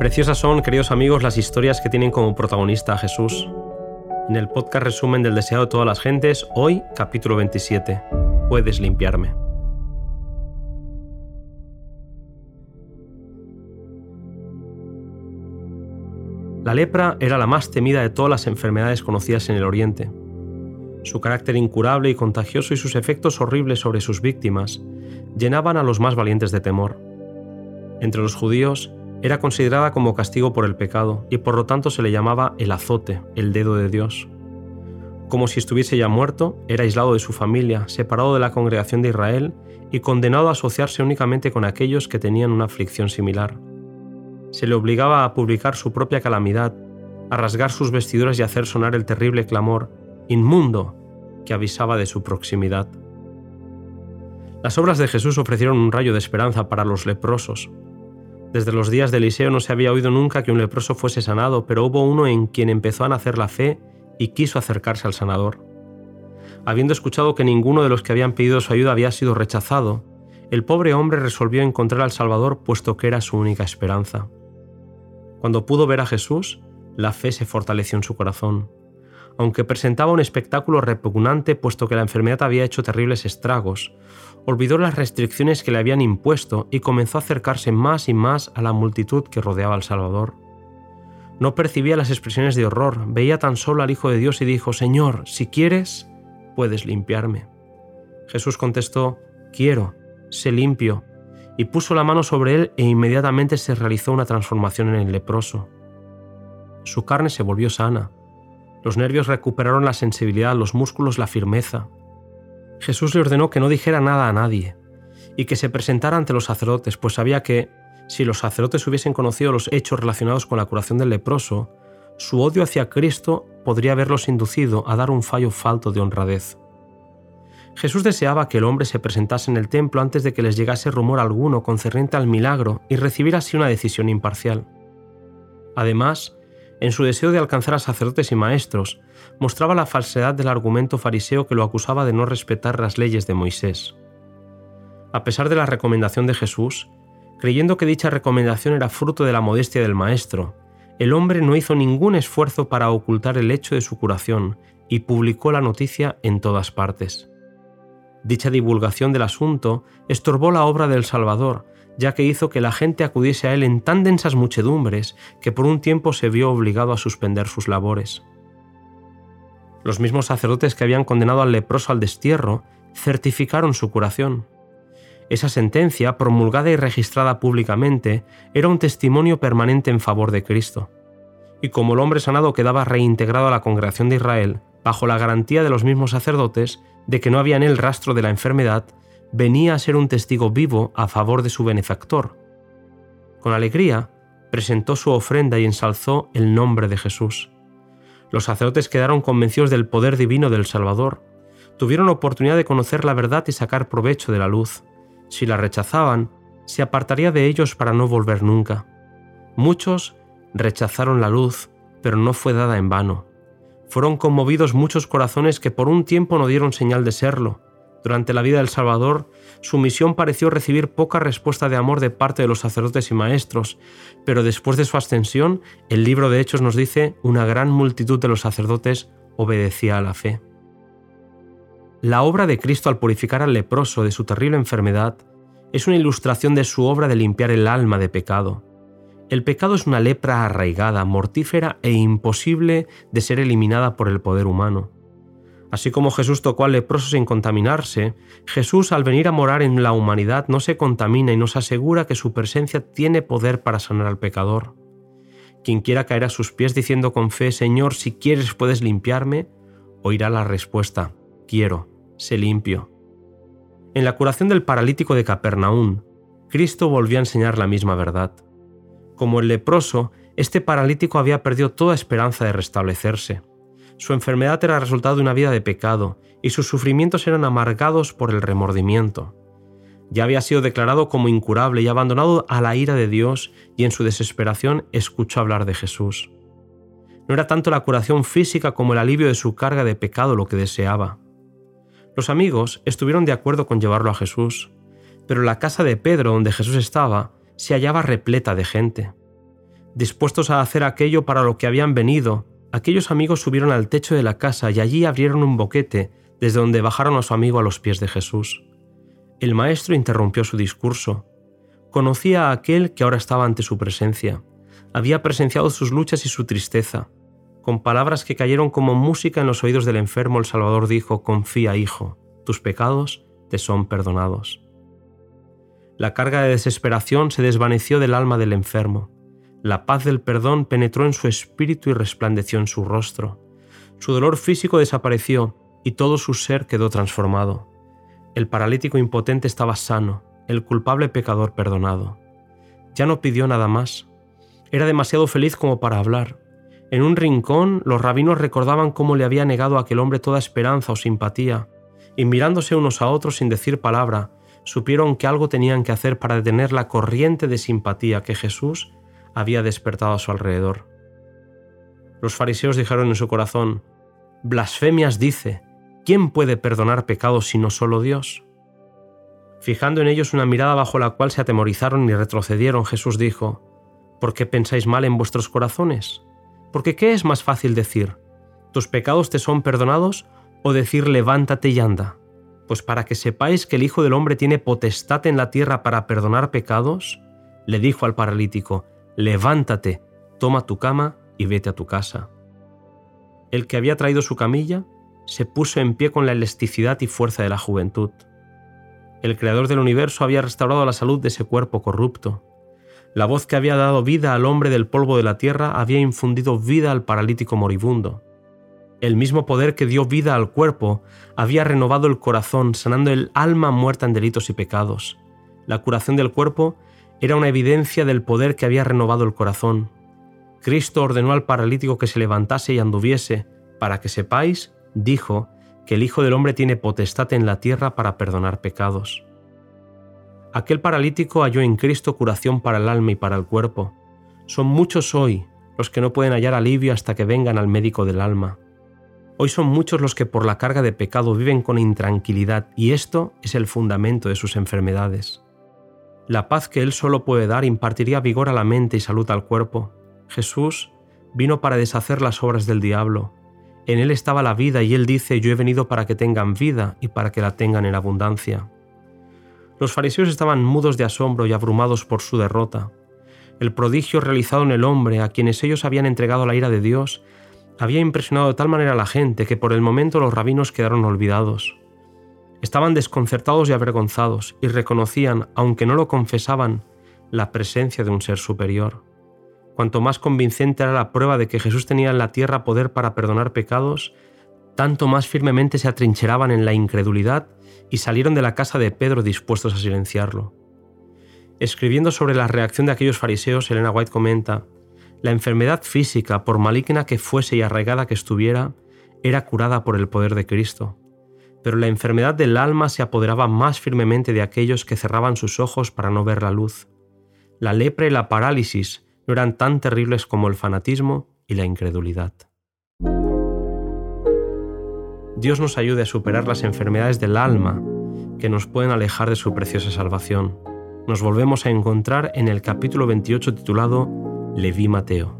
Preciosas son, queridos amigos, las historias que tienen como protagonista a Jesús. En el podcast resumen del deseado de todas las gentes, hoy capítulo 27. Puedes limpiarme. La lepra era la más temida de todas las enfermedades conocidas en el Oriente. Su carácter incurable y contagioso y sus efectos horribles sobre sus víctimas llenaban a los más valientes de temor. Entre los judíos, era considerada como castigo por el pecado y por lo tanto se le llamaba el azote, el dedo de Dios. Como si estuviese ya muerto, era aislado de su familia, separado de la congregación de Israel y condenado a asociarse únicamente con aquellos que tenían una aflicción similar. Se le obligaba a publicar su propia calamidad, a rasgar sus vestiduras y hacer sonar el terrible clamor, inmundo, que avisaba de su proximidad. Las obras de Jesús ofrecieron un rayo de esperanza para los leprosos, desde los días de Eliseo no se había oído nunca que un leproso fuese sanado, pero hubo uno en quien empezó a nacer la fe y quiso acercarse al sanador. Habiendo escuchado que ninguno de los que habían pedido su ayuda había sido rechazado, el pobre hombre resolvió encontrar al Salvador puesto que era su única esperanza. Cuando pudo ver a Jesús, la fe se fortaleció en su corazón. Aunque presentaba un espectáculo repugnante puesto que la enfermedad había hecho terribles estragos, olvidó las restricciones que le habían impuesto y comenzó a acercarse más y más a la multitud que rodeaba al Salvador. No percibía las expresiones de horror, veía tan solo al Hijo de Dios y dijo, Señor, si quieres, puedes limpiarme. Jesús contestó, Quiero, sé limpio, y puso la mano sobre él e inmediatamente se realizó una transformación en el leproso. Su carne se volvió sana, los nervios recuperaron la sensibilidad, los músculos la firmeza, Jesús le ordenó que no dijera nada a nadie y que se presentara ante los sacerdotes, pues sabía que, si los sacerdotes hubiesen conocido los hechos relacionados con la curación del leproso, su odio hacia Cristo podría haberlos inducido a dar un fallo falto de honradez. Jesús deseaba que el hombre se presentase en el templo antes de que les llegase rumor alguno concerniente al milagro y recibir así una decisión imparcial. Además, en su deseo de alcanzar a sacerdotes y maestros, mostraba la falsedad del argumento fariseo que lo acusaba de no respetar las leyes de Moisés. A pesar de la recomendación de Jesús, creyendo que dicha recomendación era fruto de la modestia del Maestro, el hombre no hizo ningún esfuerzo para ocultar el hecho de su curación y publicó la noticia en todas partes. Dicha divulgación del asunto estorbó la obra del Salvador, ya que hizo que la gente acudiese a él en tan densas muchedumbres que por un tiempo se vio obligado a suspender sus labores. Los mismos sacerdotes que habían condenado al leproso al destierro certificaron su curación. Esa sentencia, promulgada y registrada públicamente, era un testimonio permanente en favor de Cristo. Y como el hombre sanado quedaba reintegrado a la congregación de Israel, bajo la garantía de los mismos sacerdotes de que no había en él rastro de la enfermedad, venía a ser un testigo vivo a favor de su benefactor. Con alegría, presentó su ofrenda y ensalzó el nombre de Jesús. Los sacerdotes quedaron convencidos del poder divino del Salvador. Tuvieron oportunidad de conocer la verdad y sacar provecho de la luz. Si la rechazaban, se apartaría de ellos para no volver nunca. Muchos rechazaron la luz, pero no fue dada en vano. Fueron conmovidos muchos corazones que por un tiempo no dieron señal de serlo, durante la vida del Salvador, su misión pareció recibir poca respuesta de amor de parte de los sacerdotes y maestros, pero después de su ascensión, el libro de Hechos nos dice, una gran multitud de los sacerdotes obedecía a la fe. La obra de Cristo al purificar al leproso de su terrible enfermedad es una ilustración de su obra de limpiar el alma de pecado. El pecado es una lepra arraigada, mortífera e imposible de ser eliminada por el poder humano. Así como Jesús tocó al leproso sin contaminarse, Jesús al venir a morar en la humanidad no se contamina y nos asegura que su presencia tiene poder para sanar al pecador. Quien quiera caer a sus pies diciendo con fe, Señor, si quieres puedes limpiarme, oirá la respuesta, quiero, sé limpio. En la curación del paralítico de Capernaum, Cristo volvió a enseñar la misma verdad. Como el leproso, este paralítico había perdido toda esperanza de restablecerse. Su enfermedad era resultado de una vida de pecado y sus sufrimientos eran amargados por el remordimiento. Ya había sido declarado como incurable y abandonado a la ira de Dios y en su desesperación escuchó hablar de Jesús. No era tanto la curación física como el alivio de su carga de pecado lo que deseaba. Los amigos estuvieron de acuerdo con llevarlo a Jesús, pero la casa de Pedro donde Jesús estaba se hallaba repleta de gente. Dispuestos a hacer aquello para lo que habían venido, aquellos amigos subieron al techo de la casa y allí abrieron un boquete, desde donde bajaron a su amigo a los pies de Jesús. El maestro interrumpió su discurso. Conocía a aquel que ahora estaba ante su presencia. Había presenciado sus luchas y su tristeza. Con palabras que cayeron como música en los oídos del enfermo, el Salvador dijo, Confía, hijo, tus pecados te son perdonados. La carga de desesperación se desvaneció del alma del enfermo. La paz del perdón penetró en su espíritu y resplandeció en su rostro. Su dolor físico desapareció y todo su ser quedó transformado. El paralítico impotente estaba sano, el culpable pecador perdonado. Ya no pidió nada más. Era demasiado feliz como para hablar. En un rincón los rabinos recordaban cómo le había negado a aquel hombre toda esperanza o simpatía, y mirándose unos a otros sin decir palabra, supieron que algo tenían que hacer para detener la corriente de simpatía que Jesús había despertado a su alrededor. Los fariseos dijeron en su corazón, Blasfemias dice, ¿quién puede perdonar pecados sino solo Dios? Fijando en ellos una mirada bajo la cual se atemorizaron y retrocedieron, Jesús dijo, ¿por qué pensáis mal en vuestros corazones? Porque ¿qué es más fácil decir? ¿Tus pecados te son perdonados? o decir levántate y anda? Pues para que sepáis que el Hijo del Hombre tiene potestad en la tierra para perdonar pecados, le dijo al paralítico, levántate, toma tu cama y vete a tu casa. El que había traído su camilla se puso en pie con la elasticidad y fuerza de la juventud. El creador del universo había restaurado la salud de ese cuerpo corrupto. La voz que había dado vida al hombre del polvo de la tierra había infundido vida al paralítico moribundo. El mismo poder que dio vida al cuerpo había renovado el corazón, sanando el alma muerta en delitos y pecados. La curación del cuerpo era una evidencia del poder que había renovado el corazón. Cristo ordenó al paralítico que se levantase y anduviese, para que sepáis, dijo, que el Hijo del Hombre tiene potestad en la tierra para perdonar pecados. Aquel paralítico halló en Cristo curación para el alma y para el cuerpo. Son muchos hoy los que no pueden hallar alivio hasta que vengan al médico del alma. Hoy son muchos los que por la carga de pecado viven con intranquilidad y esto es el fundamento de sus enfermedades. La paz que Él solo puede dar impartiría vigor a la mente y salud al cuerpo. Jesús vino para deshacer las obras del diablo. En Él estaba la vida y Él dice, yo he venido para que tengan vida y para que la tengan en abundancia. Los fariseos estaban mudos de asombro y abrumados por su derrota. El prodigio realizado en el hombre, a quienes ellos habían entregado la ira de Dios, había impresionado de tal manera a la gente que por el momento los rabinos quedaron olvidados. Estaban desconcertados y avergonzados y reconocían, aunque no lo confesaban, la presencia de un ser superior. Cuanto más convincente era la prueba de que Jesús tenía en la tierra poder para perdonar pecados, tanto más firmemente se atrincheraban en la incredulidad y salieron de la casa de Pedro dispuestos a silenciarlo. Escribiendo sobre la reacción de aquellos fariseos, Elena White comenta, la enfermedad física, por maligna que fuese y arraigada que estuviera, era curada por el poder de Cristo. Pero la enfermedad del alma se apoderaba más firmemente de aquellos que cerraban sus ojos para no ver la luz. La lepra y la parálisis no eran tan terribles como el fanatismo y la incredulidad. Dios nos ayude a superar las enfermedades del alma que nos pueden alejar de su preciosa salvación. Nos volvemos a encontrar en el capítulo 28 titulado Leví Mateo.